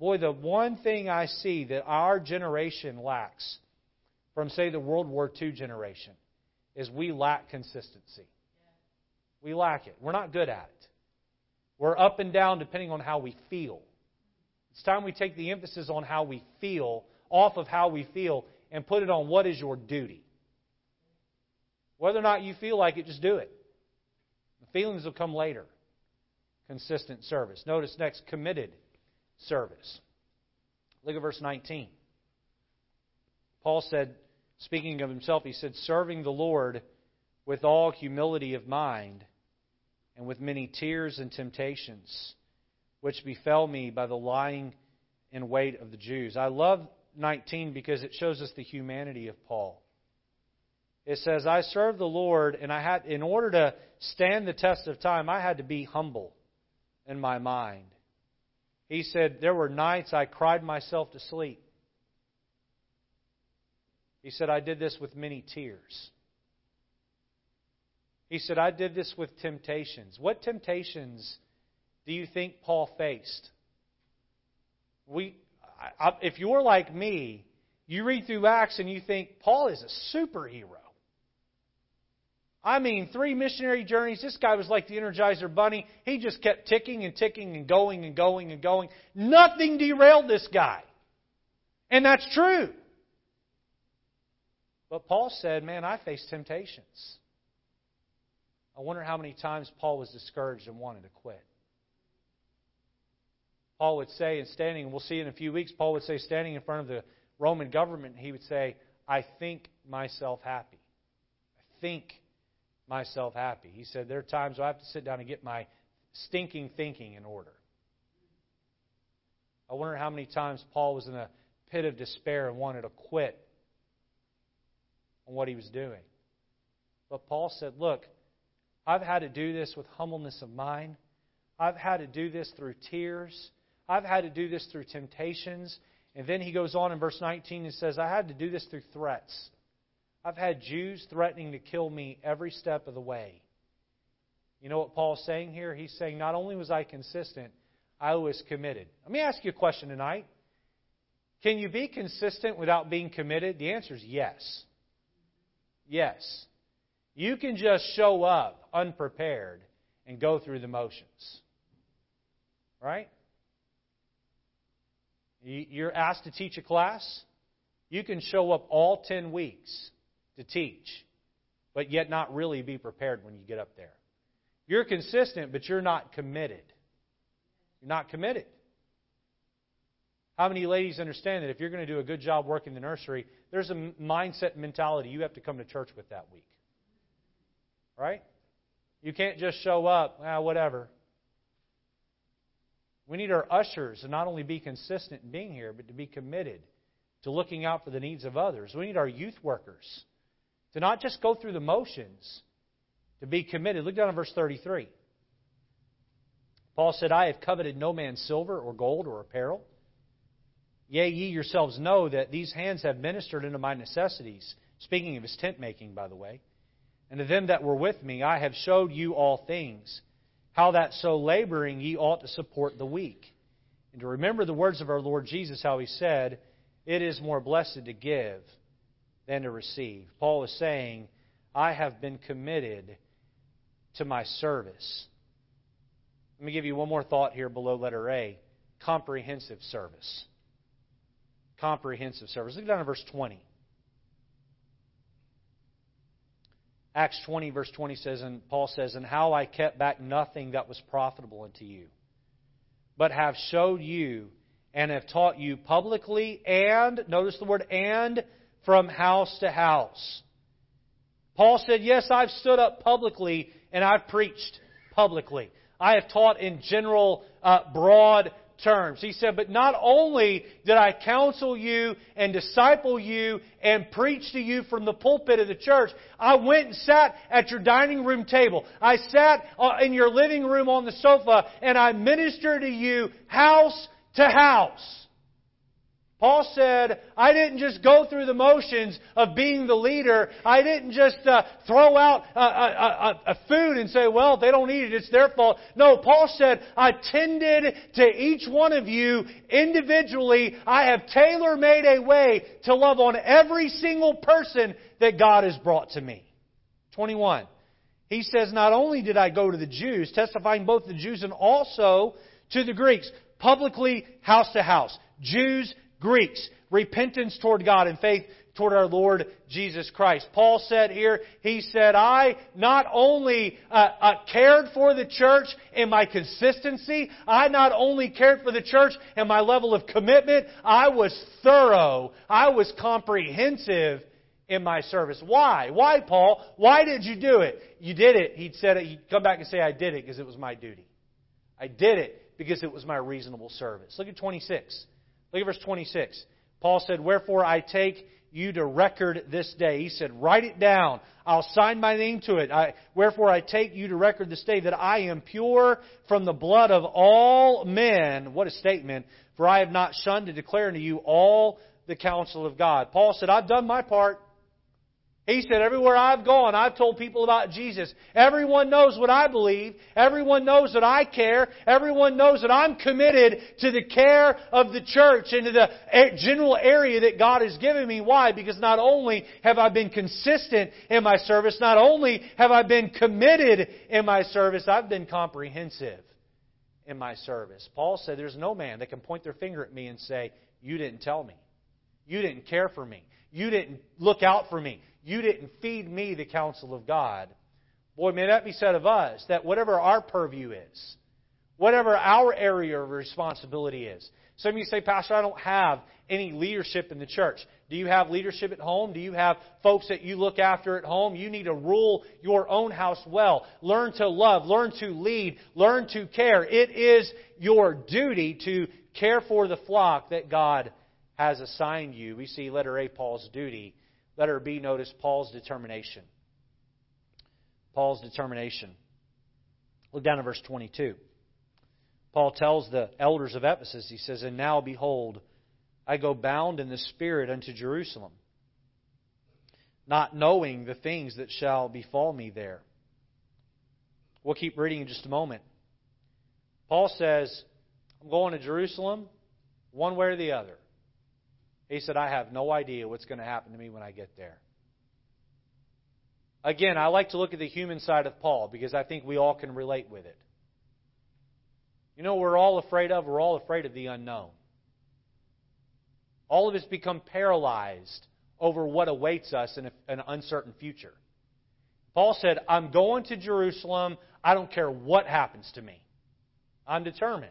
Boy, the one thing I see that our generation lacks from, say, the World War II generation is we lack consistency. We lack it. We're not good at it. We're up and down depending on how we feel. It's time we take the emphasis on how we feel off of how we feel and put it on what is your duty. Whether or not you feel like it, just do it. The feelings will come later. Consistent service. Notice next, committed service. Look at verse 19. Paul said, speaking of himself, he said, serving the Lord with all humility of mind and with many tears and temptations, which befell me by the lying in wait of the Jews. I love 19 because it shows us the humanity of Paul. It says, I served the Lord, and I had, in order to stand the test of time, I had to be humble in my mind. He said, There were nights I cried myself to sleep. He said, I did this with many tears. He said, I did this with temptations. What temptations do you think Paul faced? We, I, if you're like me, you read through Acts and you think Paul is a superhero. I mean, three missionary journeys. This guy was like the Energizer Bunny. He just kept ticking and ticking and going and going and going. Nothing derailed this guy. And that's true. But Paul said, Man, I faced temptations. I wonder how many times Paul was discouraged and wanted to quit. Paul would say, and standing, and we'll see in a few weeks, Paul would say, standing in front of the Roman government, he would say, I think myself happy. I think myself happy. He said, There are times I have to sit down and get my stinking thinking in order. I wonder how many times Paul was in a pit of despair and wanted to quit on what he was doing. But Paul said, Look, I've had to do this with humbleness of mind. I've had to do this through tears. I've had to do this through temptations. And then he goes on in verse 19 and says, I had to do this through threats. I've had Jews threatening to kill me every step of the way. You know what Paul's saying here? He's saying, not only was I consistent, I was committed. Let me ask you a question tonight. Can you be consistent without being committed? The answer is yes. Yes. You can just show up unprepared and go through the motions. Right? You're asked to teach a class. You can show up all 10 weeks to teach, but yet not really be prepared when you get up there. You're consistent, but you're not committed. You're not committed. How many ladies understand that if you're going to do a good job working the nursery, there's a mindset mentality you have to come to church with that week? Right? You can't just show up, ah, whatever. We need our ushers to not only be consistent in being here, but to be committed to looking out for the needs of others. We need our youth workers to not just go through the motions, to be committed. Look down at verse 33. Paul said, I have coveted no man's silver or gold or apparel. Yea, ye yourselves know that these hands have ministered unto my necessities. Speaking of his tent making, by the way. And to them that were with me, I have showed you all things, how that so laboring ye ought to support the weak. And to remember the words of our Lord Jesus, how he said, It is more blessed to give than to receive. Paul is saying, I have been committed to my service. Let me give you one more thought here below letter A comprehensive service. Comprehensive service. Look down at verse 20. Acts 20, verse 20 says, and Paul says, And how I kept back nothing that was profitable unto you, but have showed you and have taught you publicly and, notice the word and, from house to house. Paul said, Yes, I've stood up publicly and I've preached publicly. I have taught in general, uh, broad terms. He said, But not only did I counsel you and disciple you and preach to you from the pulpit of the church, I went and sat at your dining room table. I sat uh, in your living room on the sofa and I ministered to you house to house. Paul said, I didn't just go through the motions of being the leader. I didn't just uh, throw out a, a, a, food and say, well, they don't eat it, it's their fault. No, Paul said, I tended to each one of you individually. I have tailor made a way to love on every single person that God has brought to me. 21. He says, Not only did I go to the Jews, testifying both the Jews and also to the Greeks, publicly, house to house. Jews, Greeks, repentance toward God and faith toward our Lord Jesus Christ. Paul said here, he said, I not only uh, uh, cared for the church in my consistency, I not only cared for the church in my level of commitment, I was thorough, I was comprehensive in my service. Why? Why, Paul? Why did you do it? You did it. He'd said it. He'd come back and say, I did it because it was my duty. I did it because it was my reasonable service. Look at 26. Look at verse 26. Paul said, Wherefore I take you to record this day. He said, Write it down. I'll sign my name to it. I, wherefore I take you to record this day that I am pure from the blood of all men. What a statement. For I have not shunned to declare unto you all the counsel of God. Paul said, I've done my part. He said, Everywhere I've gone, I've told people about Jesus. Everyone knows what I believe. Everyone knows that I care. Everyone knows that I'm committed to the care of the church and to the general area that God has given me. Why? Because not only have I been consistent in my service, not only have I been committed in my service, I've been comprehensive in my service. Paul said, There's no man that can point their finger at me and say, You didn't tell me. You didn't care for me. You didn't look out for me. You didn't feed me the counsel of God. Boy, may that be said of us, that whatever our purview is, whatever our area of responsibility is. Some of you say, Pastor, I don't have any leadership in the church. Do you have leadership at home? Do you have folks that you look after at home? You need to rule your own house well. Learn to love. Learn to lead. Learn to care. It is your duty to care for the flock that God has assigned you. We see letter A, Paul's duty. Letter B, notice Paul's determination. Paul's determination. Look down at verse 22. Paul tells the elders of Ephesus, he says, And now, behold, I go bound in the Spirit unto Jerusalem, not knowing the things that shall befall me there. We'll keep reading in just a moment. Paul says, I'm going to Jerusalem one way or the other. He said, I have no idea what's going to happen to me when I get there. Again, I like to look at the human side of Paul because I think we all can relate with it. You know we're all afraid of? We're all afraid of the unknown. All of us become paralyzed over what awaits us in an uncertain future. Paul said, I'm going to Jerusalem. I don't care what happens to me. I'm determined.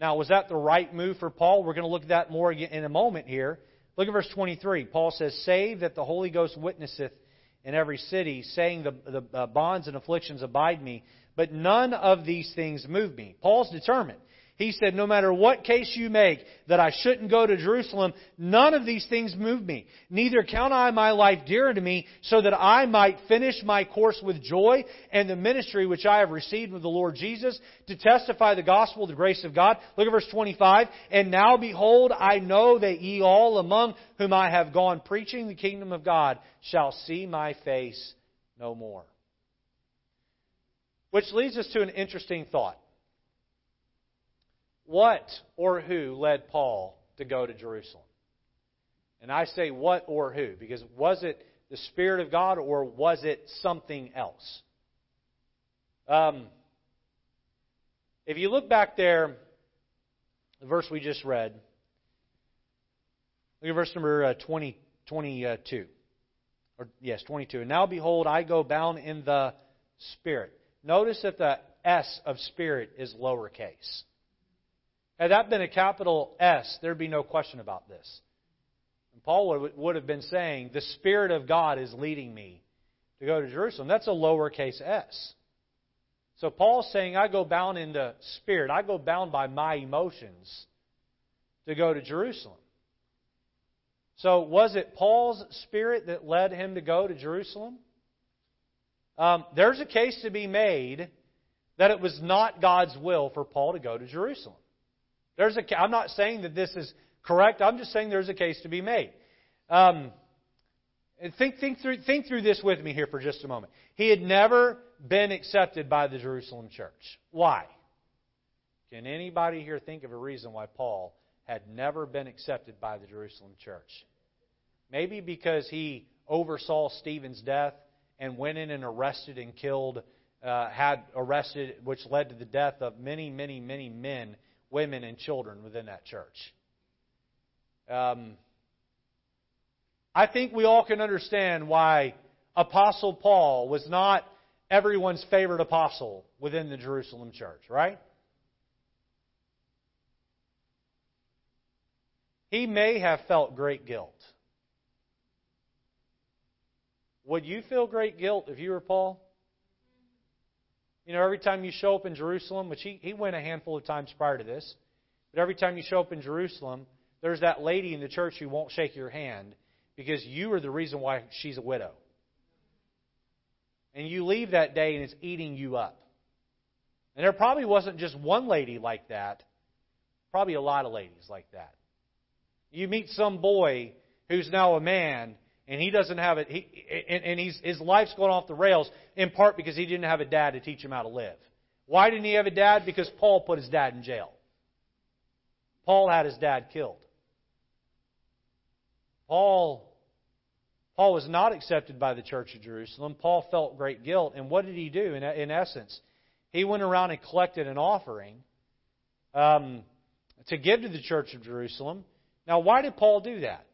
Now, was that the right move for Paul? We're going to look at that more in a moment here. Look at verse 23. Paul says, Save that the Holy Ghost witnesseth in every city, saying, The, the uh, bonds and afflictions abide me, but none of these things move me. Paul's determined. He said, No matter what case you make that I shouldn't go to Jerusalem, none of these things move me. Neither count I my life dear to me, so that I might finish my course with joy and the ministry which I have received of the Lord Jesus to testify the gospel the grace of God. Look at verse 25. And now behold, I know that ye all among whom I have gone preaching the kingdom of God shall see my face no more. Which leads us to an interesting thought. What or who led Paul to go to Jerusalem? And I say what or who, because was it the Spirit of God or was it something else? Um, if you look back there, the verse we just read, look at verse number uh, 20, 22. Or, yes, 22. And now behold, I go bound in the Spirit. Notice that the S of Spirit is lowercase. Had that been a capital S, there'd be no question about this. And Paul would have been saying, The Spirit of God is leading me to go to Jerusalem. That's a lowercase s. So Paul's saying, I go bound in the Spirit. I go bound by my emotions to go to Jerusalem. So was it Paul's Spirit that led him to go to Jerusalem? Um, there's a case to be made that it was not God's will for Paul to go to Jerusalem. There's a, I'm not saying that this is correct. I'm just saying there's a case to be made. Um, think, think, through, think through this with me here for just a moment. He had never been accepted by the Jerusalem church. Why? Can anybody here think of a reason why Paul had never been accepted by the Jerusalem church? Maybe because he oversaw Stephen's death and went in and arrested and killed, uh, had arrested, which led to the death of many, many, many men women and children within that church. Um, I think we all can understand why Apostle Paul was not everyone's favorite apostle within the Jerusalem church, right? He may have felt great guilt. Would you feel great guilt if you were Paul? You know, every time you show up in Jerusalem, which he, he went a handful of times prior to this, but every time you show up in Jerusalem, there's that lady in the church who won't shake your hand because you are the reason why she's a widow. And you leave that day and it's eating you up. And there probably wasn't just one lady like that, probably a lot of ladies like that. You meet some boy who's now a man and he doesn't have it, he, and, and he's, his life's going off the rails in part because he didn't have a dad to teach him how to live. Why didn't he have a dad? Because Paul put his dad in jail. Paul had his dad killed. Paul, Paul was not accepted by the church of Jerusalem. Paul felt great guilt. And what did he do in, in essence? He went around and collected an offering um, to give to the church of Jerusalem. Now, why did Paul do that?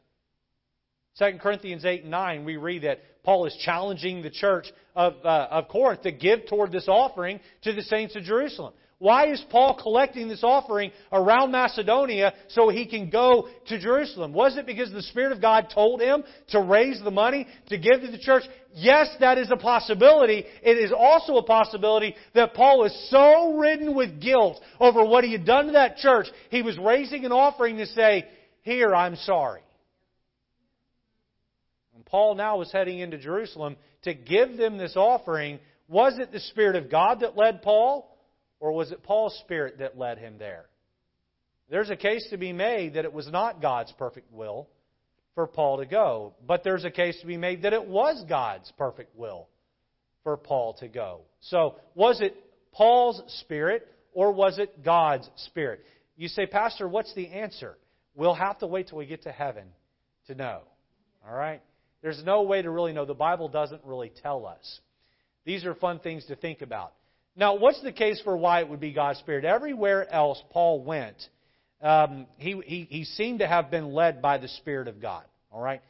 2 Corinthians 8 and 9, we read that Paul is challenging the church of, uh, of Corinth to give toward this offering to the saints of Jerusalem. Why is Paul collecting this offering around Macedonia so he can go to Jerusalem? Was it because the Spirit of God told him to raise the money to give to the church? Yes, that is a possibility. It is also a possibility that Paul was so ridden with guilt over what he had done to that church, he was raising an offering to say, Here, I'm sorry. Paul now was heading into Jerusalem to give them this offering. Was it the Spirit of God that led Paul? Or was it Paul's spirit that led him there? There's a case to be made that it was not God's perfect will for Paul to go. But there's a case to be made that it was God's perfect will for Paul to go. So, was it Paul's spirit or was it God's spirit? You say, Pastor, what's the answer? We'll have to wait till we get to heaven to know. All right? There's no way to really know. The Bible doesn't really tell us. These are fun things to think about. Now, what's the case for why it would be God's Spirit? Everywhere else Paul went, um, he, he, he seemed to have been led by the Spirit of God. All right?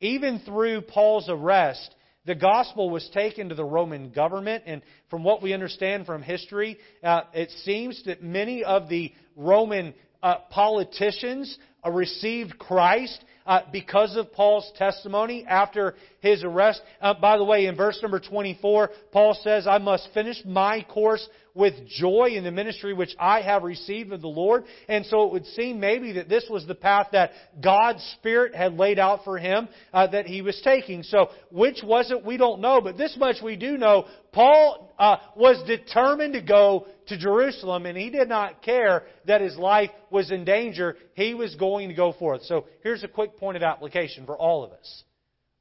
Even through Paul's arrest, the gospel was taken to the Roman government, and from what we understand from history, uh, it seems that many of the Roman uh, politicians uh, received Christ uh, because of Paul's testimony after his arrest. Uh, by the way, in verse number 24, Paul says, I must finish my course with joy in the ministry which I have received of the Lord. And so it would seem maybe that this was the path that God's Spirit had laid out for him uh, that he was taking. So which was it? We don't know. But this much we do know. Paul uh, was determined to go to Jerusalem and he did not care that his life was in danger. He was going to go forth. So here's a quick point of application for all of us.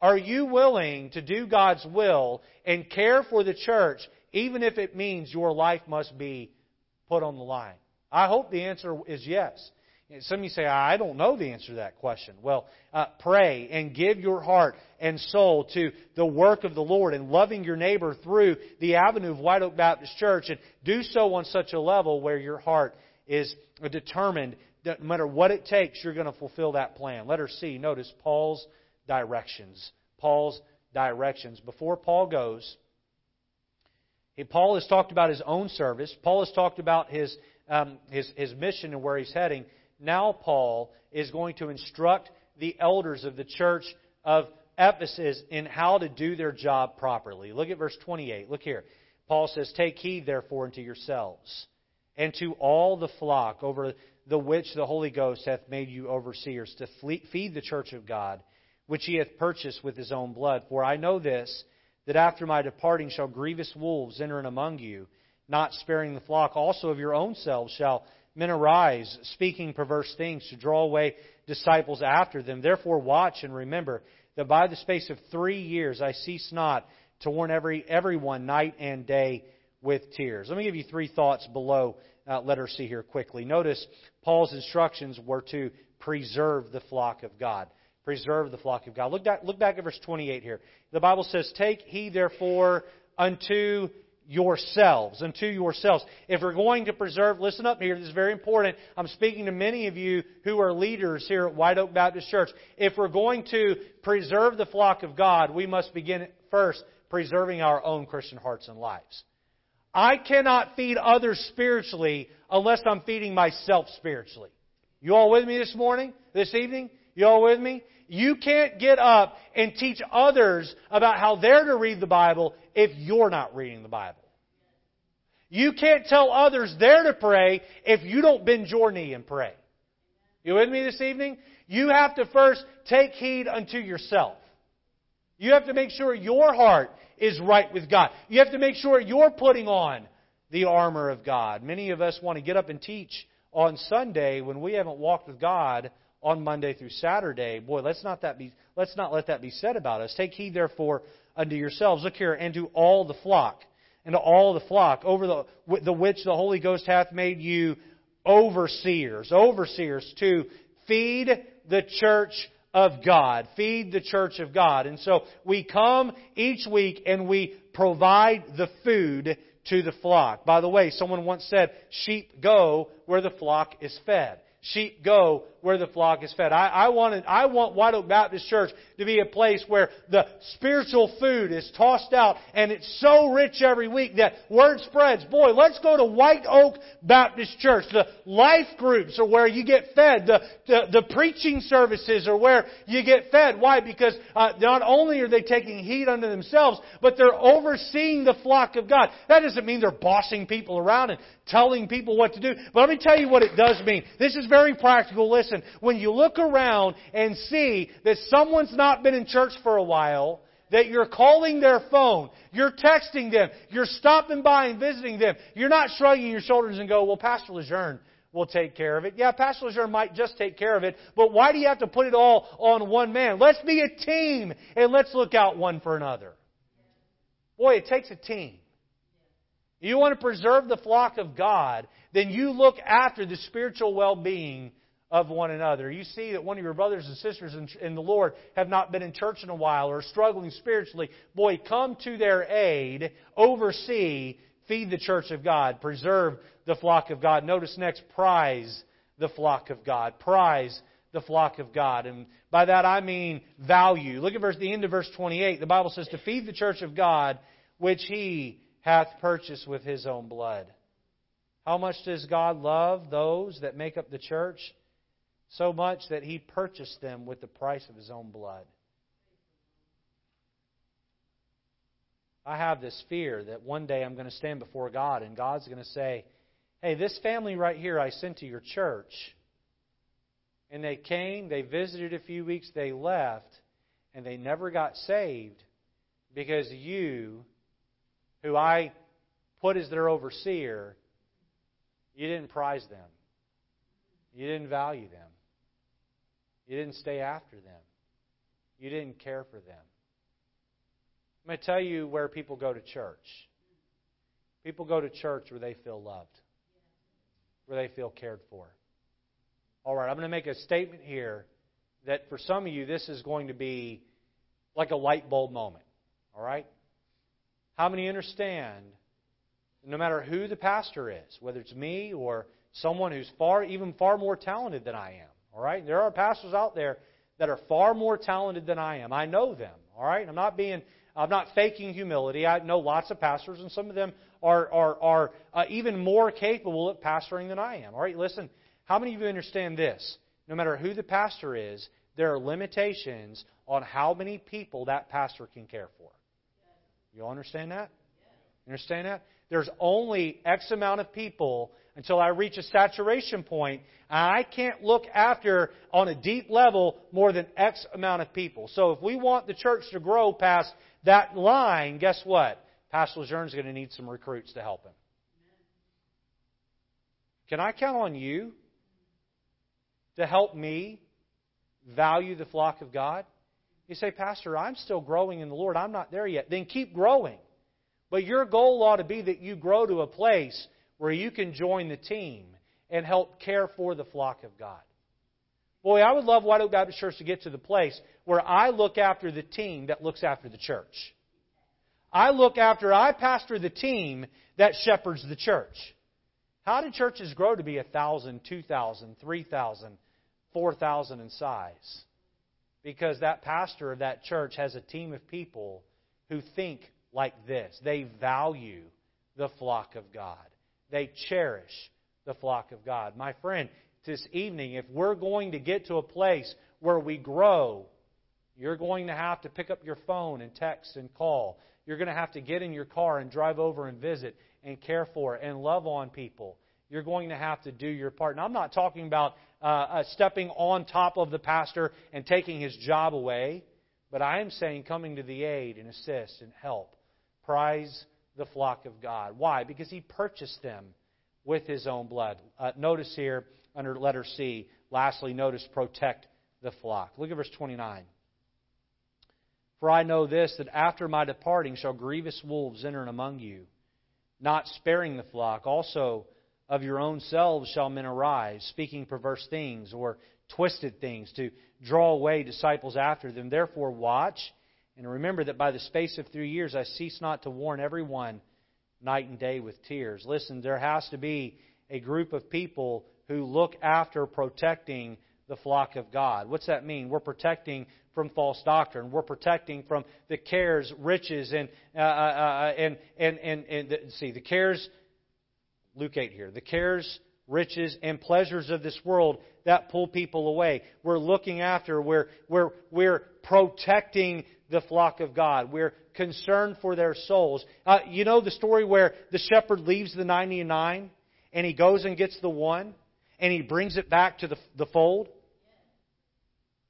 Are you willing to do God's will and care for the church even if it means your life must be put on the line? I hope the answer is yes. Some of you say, I don't know the answer to that question. Well, uh, pray and give your heart and soul to the work of the Lord and loving your neighbor through the avenue of White Oak Baptist Church and do so on such a level where your heart is determined that no matter what it takes, you're going to fulfill that plan. Letter C, notice Paul's directions. Paul's directions. Before Paul goes, Paul has talked about his own service. Paul has talked about his, um, his, his mission and where he's heading. Now, Paul is going to instruct the elders of the church of Ephesus in how to do their job properly. Look at verse 28. Look here. Paul says, Take heed, therefore, unto yourselves and to all the flock over the which the Holy Ghost hath made you overseers, to feed the church of God, which he hath purchased with his own blood. For I know this, that after my departing shall grievous wolves enter in among you, not sparing the flock. Also of your own selves shall men arise, speaking perverse things, to draw away disciples after them. Therefore watch and remember that by the space of three years I cease not to warn every everyone night and day with tears. Let me give you three thoughts below uh, letter C here quickly. Notice Paul's instructions were to preserve the flock of God. Preserve the flock of God. Look back, look back at verse 28 here. The Bible says, Take heed therefore unto yourselves, unto yourselves. If we're going to preserve, listen up here, this is very important. I'm speaking to many of you who are leaders here at White Oak Baptist Church. If we're going to preserve the flock of God, we must begin first preserving our own Christian hearts and lives. I cannot feed others spiritually unless I'm feeding myself spiritually. You all with me this morning, this evening? You all with me? You can't get up and teach others about how they're to read the Bible if you're not reading the Bible. You can't tell others they're to pray if you don't bend your knee and pray. You with me this evening? You have to first take heed unto yourself. You have to make sure your heart is right with God. You have to make sure you're putting on the armor of God. Many of us want to get up and teach on Sunday when we haven't walked with God on Monday through Saturday. Boy, let's not that be let's not let that be said about us. Take heed therefore unto yourselves. Look here, and to all the flock, and to all the flock, over the the which the Holy Ghost hath made you overseers, overseers to feed the church of God. Feed the church of God. And so we come each week and we provide the food to the flock. By the way, someone once said, sheep go where the flock is fed. Sheep go where the flock is fed. I, I, wanted, I want White Oak Baptist Church to be a place where the spiritual food is tossed out and it's so rich every week that word spreads. Boy, let's go to White Oak Baptist Church. The life groups are where you get fed. The, the, the preaching services are where you get fed. Why? Because uh, not only are they taking heed unto themselves, but they're overseeing the flock of God. That doesn't mean they're bossing people around and telling people what to do. But let me tell you what it does mean. This is very practical. Listen, listen, when you look around and see that someone's not been in church for a while, that you're calling their phone, you're texting them, you're stopping by and visiting them, you're not shrugging your shoulders and go, well, Pastor Lejeune will take care of it. Yeah, Pastor Lejeune might just take care of it, but why do you have to put it all on one man? Let's be a team and let's look out one for another. Boy, it takes a team. You want to preserve the flock of God, then you look after the spiritual well-being of one another. You see that one of your brothers and sisters in, the Lord have not been in church in a while or struggling spiritually. Boy, come to their aid, oversee, feed the church of God, preserve the flock of God. Notice next, prize the flock of God. Prize the flock of God. And by that I mean value. Look at verse, the end of verse 28. The Bible says, To feed the church of God, which he hath purchased with his own blood. How much does God love those that make up the church? So much that he purchased them with the price of his own blood. I have this fear that one day I'm going to stand before God and God's going to say, Hey, this family right here I sent to your church. And they came, they visited a few weeks, they left, and they never got saved because you, who I put as their overseer, you didn't prize them. You didn't value them. You didn't stay after them. You didn't care for them. I'm going to tell you where people go to church. People go to church where they feel loved, where they feel cared for. All right, I'm going to make a statement here that for some of you, this is going to be like a light bulb moment. All right? How many understand, no matter who the pastor is, whether it's me or someone who's far, even far more talented than I am, all right? There are pastors out there that are far more talented than I am. I know them. All right? I'm not being I'm not faking humility. I know lots of pastors, and some of them are are are uh, even more capable of pastoring than I am. All right, listen. How many of you understand this? No matter who the pastor is, there are limitations on how many people that pastor can care for. You all understand that? You understand that? There's only X amount of people until I reach a saturation point. I can't look after on a deep level more than X amount of people. So if we want the church to grow past that line, guess what? Pastor Lejeune is going to need some recruits to help him. Can I count on you to help me value the flock of God? You say, Pastor, I'm still growing in the Lord. I'm not there yet. Then keep growing. But your goal ought to be that you grow to a place where you can join the team and help care for the flock of God. Boy, I would love White Oak Baptist Church to get to the place where I look after the team that looks after the church. I look after, I pastor the team that shepherds the church. How do churches grow to be a thousand, two thousand, three thousand, four thousand in size? Because that pastor of that church has a team of people who think like this. They value the flock of God. They cherish the flock of God. My friend, this evening, if we're going to get to a place where we grow, you're going to have to pick up your phone and text and call. You're going to have to get in your car and drive over and visit and care for and love on people. You're going to have to do your part. Now, I'm not talking about uh, uh, stepping on top of the pastor and taking his job away, but I am saying coming to the aid and assist and help. Prize the flock of God. Why? Because he purchased them with his own blood. Uh, notice here under letter C, lastly, notice protect the flock. Look at verse 29. For I know this, that after my departing shall grievous wolves enter among you, not sparing the flock. Also of your own selves shall men arise, speaking perverse things or twisted things, to draw away disciples after them. Therefore, watch, and remember that by the space of three years I cease not to warn everyone night and day with tears. Listen, there has to be a group of people who look after protecting the flock of God. What's that mean? We're protecting from false doctrine. We're protecting from the cares, riches, and uh, uh, uh, and and and, and the, see the cares. Luke eight here. The cares, riches, and pleasures of this world that pull people away. We're looking after. We're we're we're protecting the flock of God. We're concerned for their souls. Uh, you know the story where the shepherd leaves the 99 and he goes and gets the one, and he brings it back to the the fold.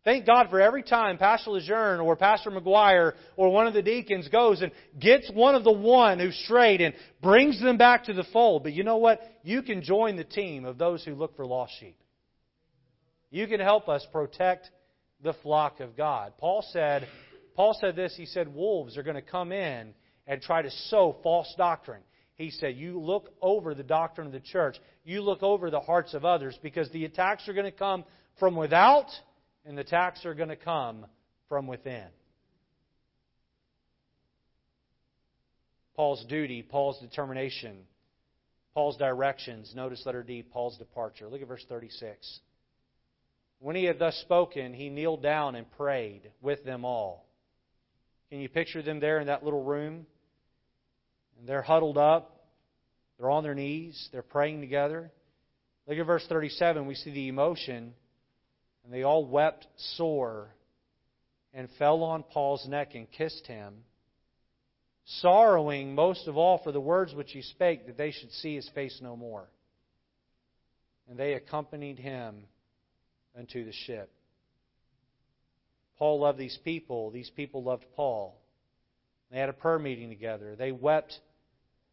Thank God for every time Pastor Lejeune or Pastor McGuire or one of the deacons goes and gets one of the one who strayed and brings them back to the fold. But you know what? You can join the team of those who look for lost sheep. You can help us protect the flock of God. Paul said, Paul said this, he said wolves are going to come in and try to sow false doctrine. He said, You look over the doctrine of the church. You look over the hearts of others because the attacks are going to come from without and the attacks are going to come from within. Paul's duty, Paul's determination, Paul's directions. Notice letter D, Paul's departure. Look at verse 36. When he had thus spoken, he kneeled down and prayed with them all. Can you picture them there in that little room? And they're huddled up. They're on their knees. They're praying together. Look at verse 37. We see the emotion and they all wept sore and fell on Paul's neck and kissed him, sorrowing most of all for the words which he spake, that they should see his face no more. And they accompanied him unto the ship. Paul loved these people. These people loved Paul. They had a prayer meeting together. They wept,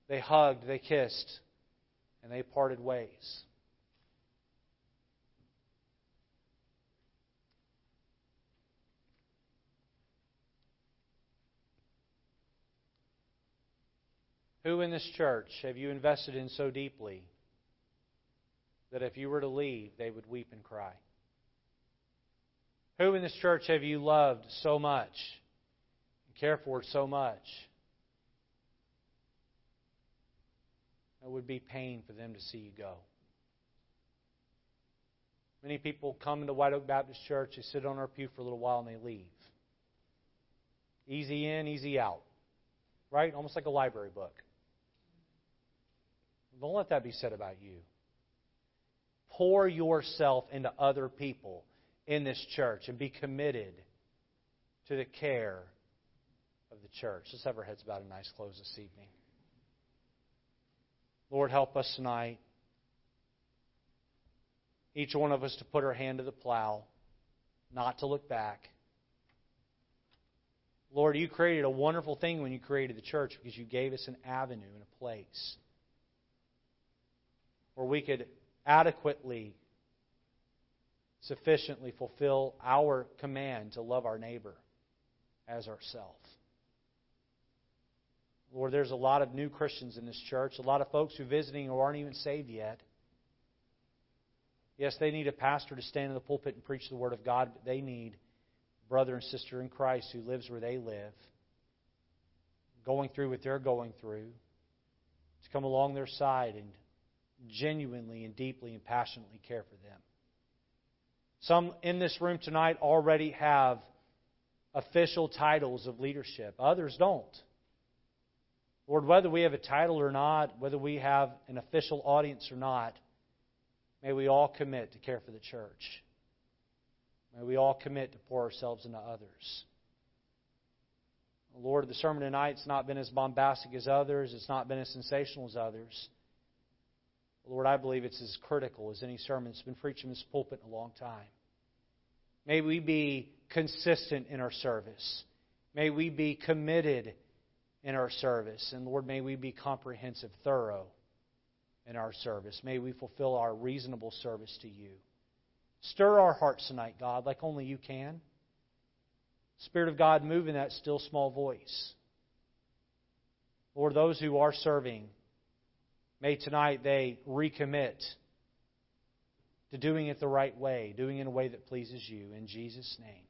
they hugged, they kissed, and they parted ways. Who in this church have you invested in so deeply that if you were to leave, they would weep and cry? Who in this church have you loved so much and cared for so much? It would be pain for them to see you go. Many people come into White Oak Baptist Church, they sit on our pew for a little while, and they leave. Easy in, easy out. Right? Almost like a library book. Don't let that be said about you. Pour yourself into other people in this church and be committed to the care of the church. Let's have our heads bowed and nice close this evening. Lord, help us tonight. Each one of us to put our hand to the plow, not to look back. Lord, you created a wonderful thing when you created the church because you gave us an avenue and a place where we could adequately, sufficiently fulfill our command to love our neighbor as ourselves. Lord, there's a lot of new Christians in this church, a lot of folks who are visiting who aren't even saved yet. Yes, they need a pastor to stand in the pulpit and preach the Word of God, but they need brother and sister in Christ who lives where they live. going through what they're going through, to come along their side and genuinely and deeply and passionately care for them. Some in this room tonight already have official titles of leadership, others don't. Lord, whether we have a title or not, whether we have an official audience or not, may we all commit to care for the church. May we all commit to pour ourselves into others. Lord, the sermon tonight has not been as bombastic as others. It's not been as sensational as others. Lord, I believe it's as critical as any sermon that's been preached in this pulpit in a long time. May we be consistent in our service. May we be committed in our service. And Lord, may we be comprehensive, thorough in our service. May we fulfill our reasonable service to you. Stir our hearts tonight, God, like only you can. Spirit of God, move in that still small voice. Lord, those who are serving, may tonight they recommit to doing it the right way, doing it in a way that pleases you. In Jesus' name.